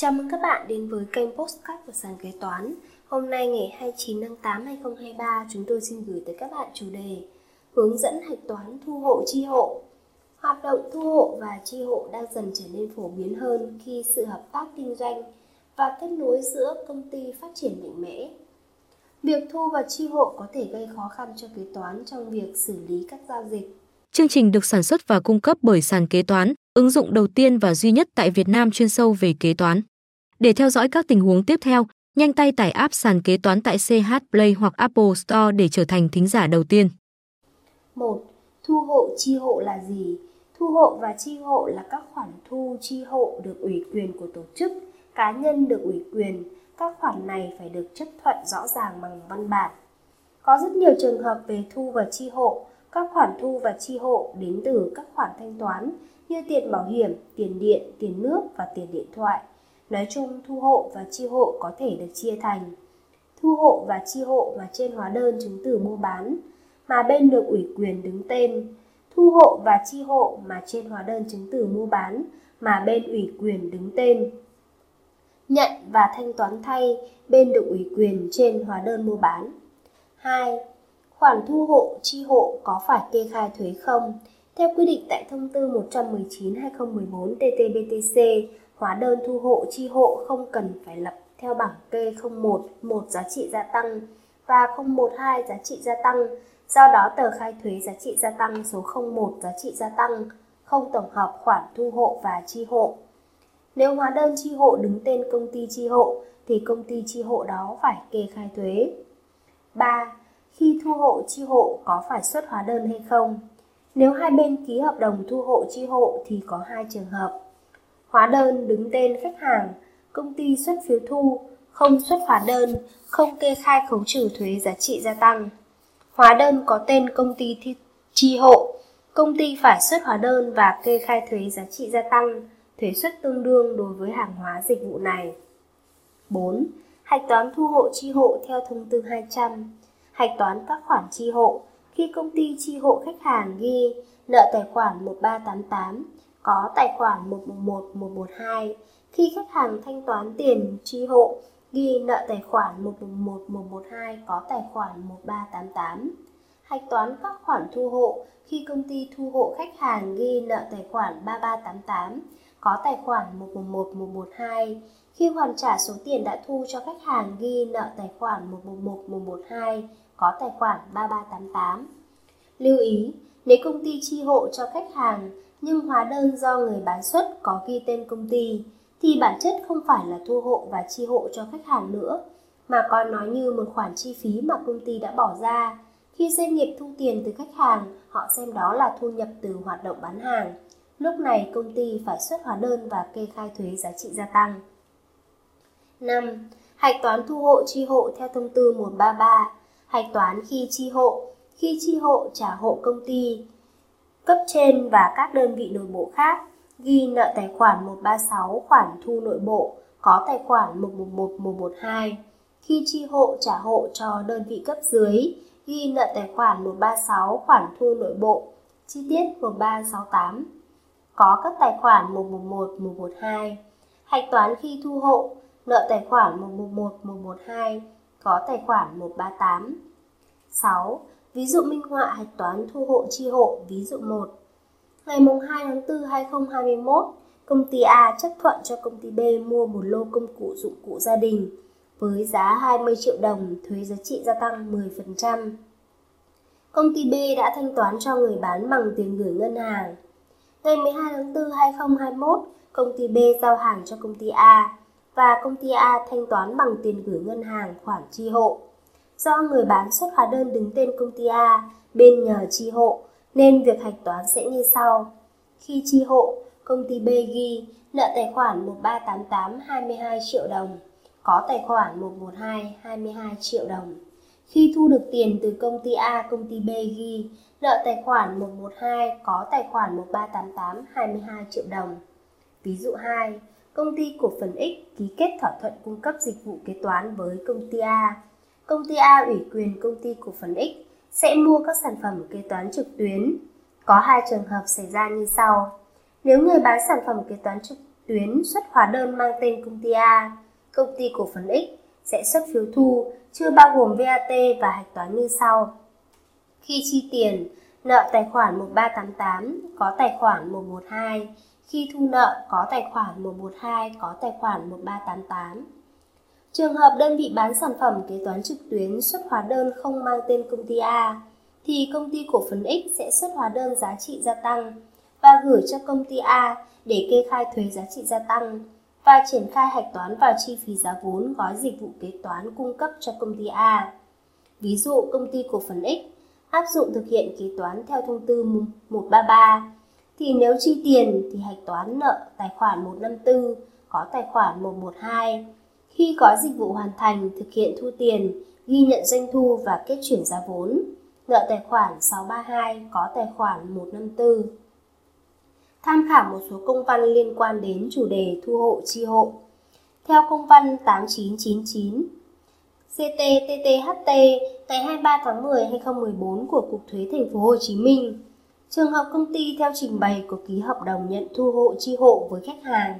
Chào mừng các bạn đến với kênh Postcard của sàn kế toán. Hôm nay ngày 29 tháng 8 2023, chúng tôi xin gửi tới các bạn chủ đề Hướng dẫn hạch toán thu hộ chi hộ. Hoạt động thu hộ và chi hộ đang dần trở nên phổ biến hơn khi sự hợp tác kinh doanh và kết nối giữa công ty phát triển mạnh mẽ. Việc thu và chi hộ có thể gây khó khăn cho kế toán trong việc xử lý các giao dịch. Chương trình được sản xuất và cung cấp bởi sàn kế toán, ứng dụng đầu tiên và duy nhất tại Việt Nam chuyên sâu về kế toán. Để theo dõi các tình huống tiếp theo, nhanh tay tải app sàn kế toán tại CH Play hoặc Apple Store để trở thành thính giả đầu tiên. 1. Thu hộ chi hộ là gì? Thu hộ và chi hộ là các khoản thu chi hộ được ủy quyền của tổ chức, cá nhân được ủy quyền. Các khoản này phải được chấp thuận rõ ràng bằng văn bản. Có rất nhiều trường hợp về thu và chi hộ. Các khoản thu và chi hộ đến từ các khoản thanh toán như tiền bảo hiểm, tiền điện, tiền nước và tiền điện thoại. Nói chung, thu hộ và chi hộ có thể được chia thành thu hộ và chi hộ mà trên hóa đơn chứng từ mua bán mà bên được ủy quyền đứng tên, thu hộ và chi hộ mà trên hóa đơn chứng từ mua bán mà bên ủy quyền đứng tên. Nhận và thanh toán thay bên được ủy quyền trên hóa đơn mua bán. 2. Khoản thu hộ, chi hộ có phải kê khai thuế không? Theo quy định tại thông tư 119/2014 TT-BTC, hóa đơn thu hộ, chi hộ không cần phải lập theo bảng kê 01 một giá trị gia tăng và 012 giá trị gia tăng. Do đó, tờ khai thuế giá trị gia tăng số 01 giá trị gia tăng không tổng hợp khoản thu hộ và chi hộ. Nếu hóa đơn chi hộ đứng tên công ty chi hộ, thì công ty chi hộ đó phải kê khai thuế. 3. Khi thu hộ chi hộ có phải xuất hóa đơn hay không? Nếu hai bên ký hợp đồng thu hộ chi hộ thì có hai trường hợp. Hóa đơn đứng tên khách hàng, công ty xuất phiếu thu, không xuất hóa đơn, không kê khai khấu trừ thuế giá trị gia tăng. Hóa đơn có tên công ty chi hộ, công ty phải xuất hóa đơn và kê khai thuế giá trị gia tăng, thuế suất tương đương đối với hàng hóa dịch vụ này. 4. Hạch toán thu hộ chi hộ theo thông tư 200. Hạch toán các khoản chi hộ khi công ty chi hộ khách hàng ghi nợ tài khoản 1388 có tài khoản 111 112 khi khách hàng thanh toán tiền chi hộ ghi nợ tài khoản 111 112 có tài khoản 1388 hạch toán các khoản thu hộ khi công ty thu hộ khách hàng ghi nợ tài khoản 3388 có tài khoản 111 112 khi hoàn trả số tiền đã thu cho khách hàng ghi nợ tài khoản 111 112 có tài khoản 3388 Lưu ý, nếu công ty chi hộ cho khách hàng nhưng hóa đơn do người bán xuất có ghi tên công ty thì bản chất không phải là thu hộ và chi hộ cho khách hàng nữa mà còn nói như một khoản chi phí mà công ty đã bỏ ra. Khi doanh nghiệp thu tiền từ khách hàng, họ xem đó là thu nhập từ hoạt động bán hàng. Lúc này công ty phải xuất hóa đơn và kê khai thuế giá trị gia tăng. 5. Hạch toán thu hộ chi hộ theo thông tư 133. Hạch toán khi chi hộ khi chi hộ trả hộ công ty cấp trên và các đơn vị nội bộ khác, ghi nợ tài khoản 136 khoản thu nội bộ, có tài khoản 111 112 khi chi hộ trả hộ cho đơn vị cấp dưới, ghi nợ tài khoản 136 khoản thu nội bộ. Chi tiết 1368 có các tài khoản 111 112 hạch toán khi thu hộ, nợ tài khoản 111 112 có tài khoản 138 6 Ví dụ minh họa hạch toán thu hộ chi hộ, ví dụ 1. Ngày 2 tháng 4 2021, công ty A chấp thuận cho công ty B mua một lô công cụ dụng cụ gia đình với giá 20 triệu đồng, thuế giá trị gia tăng 10%. Công ty B đã thanh toán cho người bán bằng tiền gửi ngân hàng. Ngày 12 tháng 4 2021, công ty B giao hàng cho công ty A và công ty A thanh toán bằng tiền gửi ngân hàng khoản chi hộ. Do người bán xuất hóa đơn đứng tên công ty A, bên nhờ chi hộ, nên việc hạch toán sẽ như sau. Khi chi hộ, công ty B ghi nợ tài khoản 1388 22 triệu đồng, có tài khoản 112 22 triệu đồng. Khi thu được tiền từ công ty A, công ty B ghi nợ tài khoản 112 có tài khoản 1388 22 triệu đồng. Ví dụ 2, công ty cổ phần X ký kết thỏa thuận cung cấp dịch vụ kế toán với công ty A công ty A ủy quyền công ty cổ phần X sẽ mua các sản phẩm kế toán trực tuyến. Có hai trường hợp xảy ra như sau. Nếu người bán sản phẩm kế toán trực tuyến xuất hóa đơn mang tên công ty A, công ty cổ phần X sẽ xuất phiếu thu chưa bao gồm VAT và hạch toán như sau. Khi chi tiền, nợ tài khoản 1388 có tài khoản 112, khi thu nợ có tài khoản 112 có tài khoản 1388. Trường hợp đơn vị bán sản phẩm kế toán trực tuyến xuất hóa đơn không mang tên công ty A, thì công ty cổ phần X sẽ xuất hóa đơn giá trị gia tăng và gửi cho công ty A để kê khai thuế giá trị gia tăng và triển khai hạch toán vào chi phí giá vốn gói dịch vụ kế toán cung cấp cho công ty A. Ví dụ công ty cổ phần X áp dụng thực hiện kế toán theo thông tư 133 thì nếu chi tiền thì hạch toán nợ tài khoản 154 có tài khoản 112. Khi có dịch vụ hoàn thành thực hiện thu tiền, ghi nhận doanh thu và kết chuyển giá vốn. Nợ tài khoản 632 có tài khoản 154. Tham khảo một số công văn liên quan đến chủ đề thu hộ chi hộ. Theo công văn 8999 CTTTHT ngày 23 tháng 10 2014 của Cục Thuế Thành phố Hồ Chí Minh. Trường hợp công ty theo trình bày có ký hợp đồng nhận thu hộ chi hộ với khách hàng,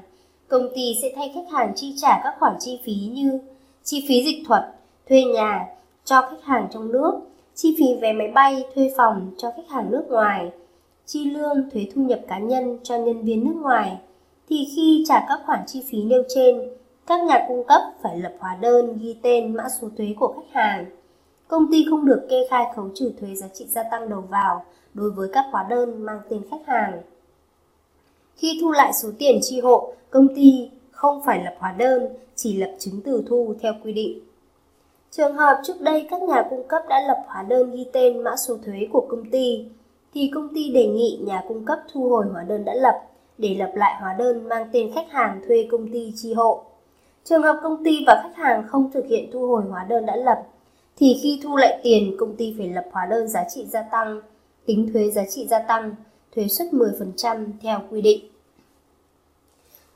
công ty sẽ thay khách hàng chi trả các khoản chi phí như chi phí dịch thuật, thuê nhà cho khách hàng trong nước, chi phí vé máy bay, thuê phòng cho khách hàng nước ngoài, chi lương, thuế thu nhập cá nhân cho nhân viên nước ngoài, thì khi trả các khoản chi phí nêu trên, các nhà cung cấp phải lập hóa đơn ghi tên mã số thuế của khách hàng. Công ty không được kê khai khấu trừ thuế giá trị gia tăng đầu vào đối với các hóa đơn mang tên khách hàng. Khi thu lại số tiền chi hộ, công ty không phải lập hóa đơn, chỉ lập chứng từ thu theo quy định. Trường hợp trước đây các nhà cung cấp đã lập hóa đơn ghi tên mã số thuế của công ty, thì công ty đề nghị nhà cung cấp thu hồi hóa đơn đã lập để lập lại hóa đơn mang tên khách hàng thuê công ty chi hộ. Trường hợp công ty và khách hàng không thực hiện thu hồi hóa đơn đã lập, thì khi thu lại tiền, công ty phải lập hóa đơn giá trị gia tăng, tính thuế giá trị gia tăng, thuế suất 10% theo quy định.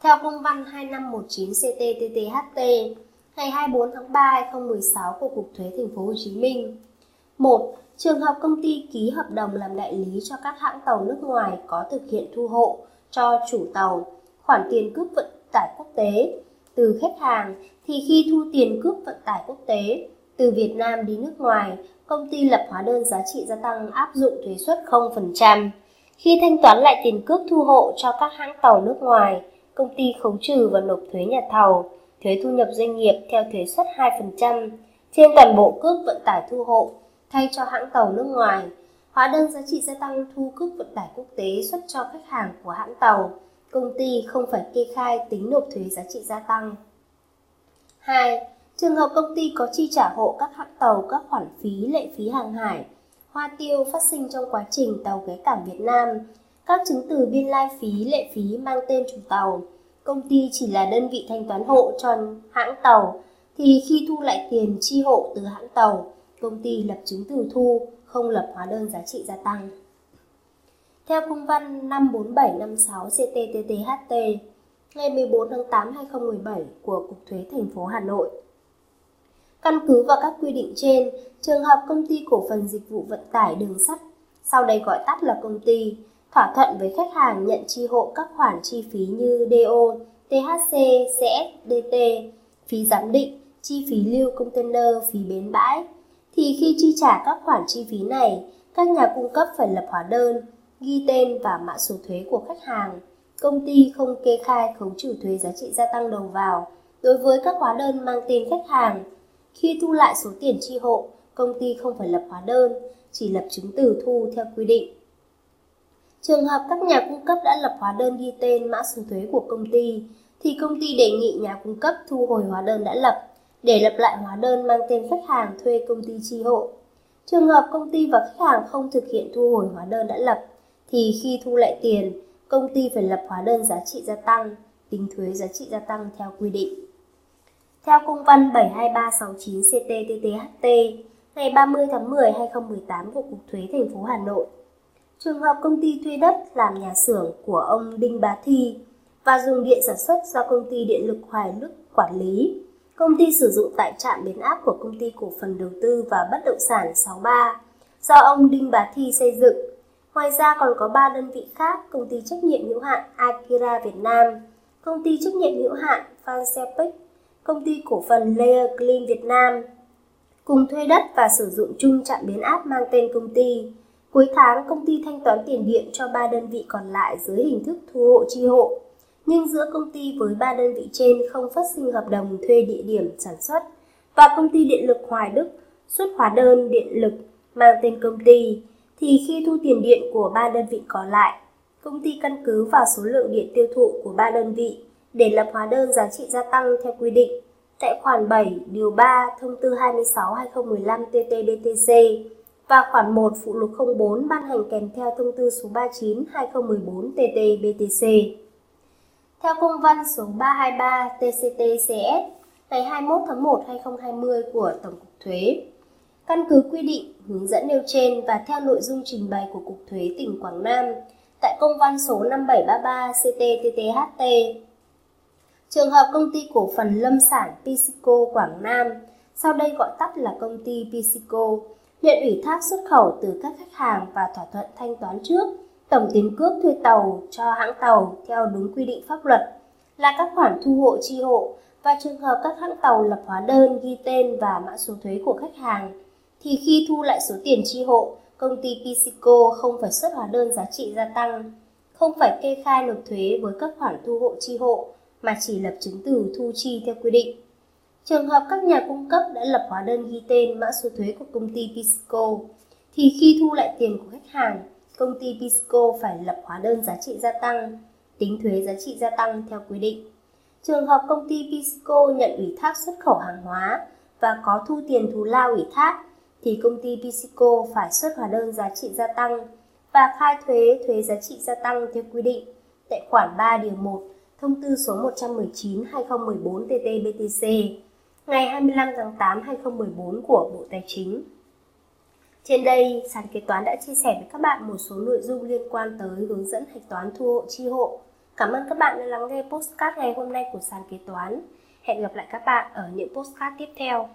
Theo công văn 2519 CT-TTHT ngày 24 tháng 3 2016 của Cục Thuế Thành phố Hồ Chí Minh. 1. Trường hợp công ty ký hợp đồng làm đại lý cho các hãng tàu nước ngoài có thực hiện thu hộ cho chủ tàu khoản tiền cước vận tải quốc tế từ khách hàng thì khi thu tiền cước vận tải quốc tế từ Việt Nam đi nước ngoài, công ty lập hóa đơn giá trị gia tăng áp dụng thuế suất 0%. Khi thanh toán lại tiền cước thu hộ cho các hãng tàu nước ngoài, công ty khấu trừ và nộp thuế nhà thầu, thuế thu nhập doanh nghiệp theo thuế suất 2% trên toàn bộ cước vận tải thu hộ thay cho hãng tàu nước ngoài. Hóa đơn giá trị gia tăng thu cước vận tải quốc tế xuất cho khách hàng của hãng tàu, công ty không phải kê khai tính nộp thuế giá trị gia tăng. 2. Trường hợp công ty có chi trả hộ các hãng tàu các khoản phí lệ phí hàng hải, hoa tiêu phát sinh trong quá trình tàu ghé cảng Việt Nam, các chứng từ biên lai phí lệ phí mang tên chủ tàu, công ty chỉ là đơn vị thanh toán hộ cho hãng tàu, thì khi thu lại tiền chi hộ từ hãng tàu, công ty lập chứng từ thu, không lập hóa đơn giá trị gia tăng. Theo công văn 54756 CTTTHT ngày 14 tháng 8 2017 của Cục Thuế thành phố Hà Nội. Căn cứ vào các quy định trên, trường hợp công ty cổ phần dịch vụ vận tải đường sắt, sau đây gọi tắt là công ty, thỏa thuận với khách hàng nhận chi hộ các khoản chi phí như DO, THC, CS, DT, phí giám định, chi phí lưu container, phí bến bãi, thì khi chi trả các khoản chi phí này, các nhà cung cấp phải lập hóa đơn, ghi tên và mã số thuế của khách hàng. Công ty không kê khai khấu trừ thuế giá trị gia tăng đầu vào đối với các hóa đơn mang tên khách hàng. Khi thu lại số tiền chi hộ, công ty không phải lập hóa đơn, chỉ lập chứng từ thu theo quy định. Trường hợp các nhà cung cấp đã lập hóa đơn ghi tên mã số thuế của công ty, thì công ty đề nghị nhà cung cấp thu hồi hóa đơn đã lập để lập lại hóa đơn mang tên khách hàng thuê công ty chi hộ. Trường hợp công ty và khách hàng không thực hiện thu hồi hóa đơn đã lập, thì khi thu lại tiền, công ty phải lập hóa đơn giá trị gia tăng, tính thuế giá trị gia tăng theo quy định. Theo công văn 72369 CTTTHT ngày 30 tháng 10 2018 của Cục Thuế thành phố Hà Nội, trường hợp công ty thuê đất làm nhà xưởng của ông Đinh Bá Thi và dùng điện sản xuất do công ty điện lực Hoài Đức quản lý. Công ty sử dụng tại trạm biến áp của công ty cổ phần đầu tư và bất động sản 63 do ông Đinh Bá Thi xây dựng. Ngoài ra còn có 3 đơn vị khác, công ty trách nhiệm hữu hạn Akira Việt Nam, công ty trách nhiệm hữu hạn Fansepec, công ty cổ phần Layer Clean Việt Nam cùng thuê đất và sử dụng chung trạm biến áp mang tên công ty. Cuối tháng, công ty thanh toán tiền điện cho ba đơn vị còn lại dưới hình thức thu hộ chi hộ. Nhưng giữa công ty với ba đơn vị trên không phát sinh hợp đồng thuê địa điểm sản xuất và công ty điện lực Hoài Đức xuất hóa đơn điện lực mang tên công ty thì khi thu tiền điện của ba đơn vị còn lại, công ty căn cứ vào số lượng điện tiêu thụ của ba đơn vị để lập hóa đơn giá trị gia tăng theo quy định tại khoản 7 điều 3 thông tư 26/2015 TT-BTC và khoản 1 phụ lục 04 ban hành kèm theo thông tư số 39/2014 TT-BTC. Theo công văn số 323 TCT-CS ngày 21 tháng 1 2020 của Tổng cục Thuế, căn cứ quy định hướng dẫn nêu trên và theo nội dung trình bày của Cục Thuế tỉnh Quảng Nam tại công văn số 5733 CTTTHT Trường hợp công ty cổ phần lâm sản Pisico Quảng Nam, sau đây gọi tắt là công ty Pisico, nhận ủy thác xuất khẩu từ các khách hàng và thỏa thuận thanh toán trước tổng tiền cước thuê tàu cho hãng tàu theo đúng quy định pháp luật là các khoản thu hộ chi hộ và trường hợp các hãng tàu lập hóa đơn ghi tên và mã số thuế của khách hàng thì khi thu lại số tiền chi hộ, công ty Pisico không phải xuất hóa đơn giá trị gia tăng, không phải kê khai nộp thuế với các khoản thu hộ chi hộ mà chỉ lập chứng từ thu chi theo quy định. Trường hợp các nhà cung cấp đã lập hóa đơn ghi tên mã số thuế của công ty Pisco, thì khi thu lại tiền của khách hàng, công ty Pisco phải lập hóa đơn giá trị gia tăng, tính thuế giá trị gia tăng theo quy định. Trường hợp công ty Pisco nhận ủy thác xuất khẩu hàng hóa và có thu tiền thù lao ủy thác, thì công ty Pisco phải xuất hóa đơn giá trị gia tăng và khai thuế thuế giá trị gia tăng theo quy định tại khoản 3 điều 1 thông tư số 119-2014 TT-BTC ngày 25 tháng 8 2014 của Bộ Tài chính. Trên đây, sàn kế toán đã chia sẻ với các bạn một số nội dung liên quan tới hướng dẫn hạch toán thu hộ chi hộ. Cảm ơn các bạn đã lắng nghe postcard ngày hôm nay của sàn kế toán. Hẹn gặp lại các bạn ở những postcard tiếp theo.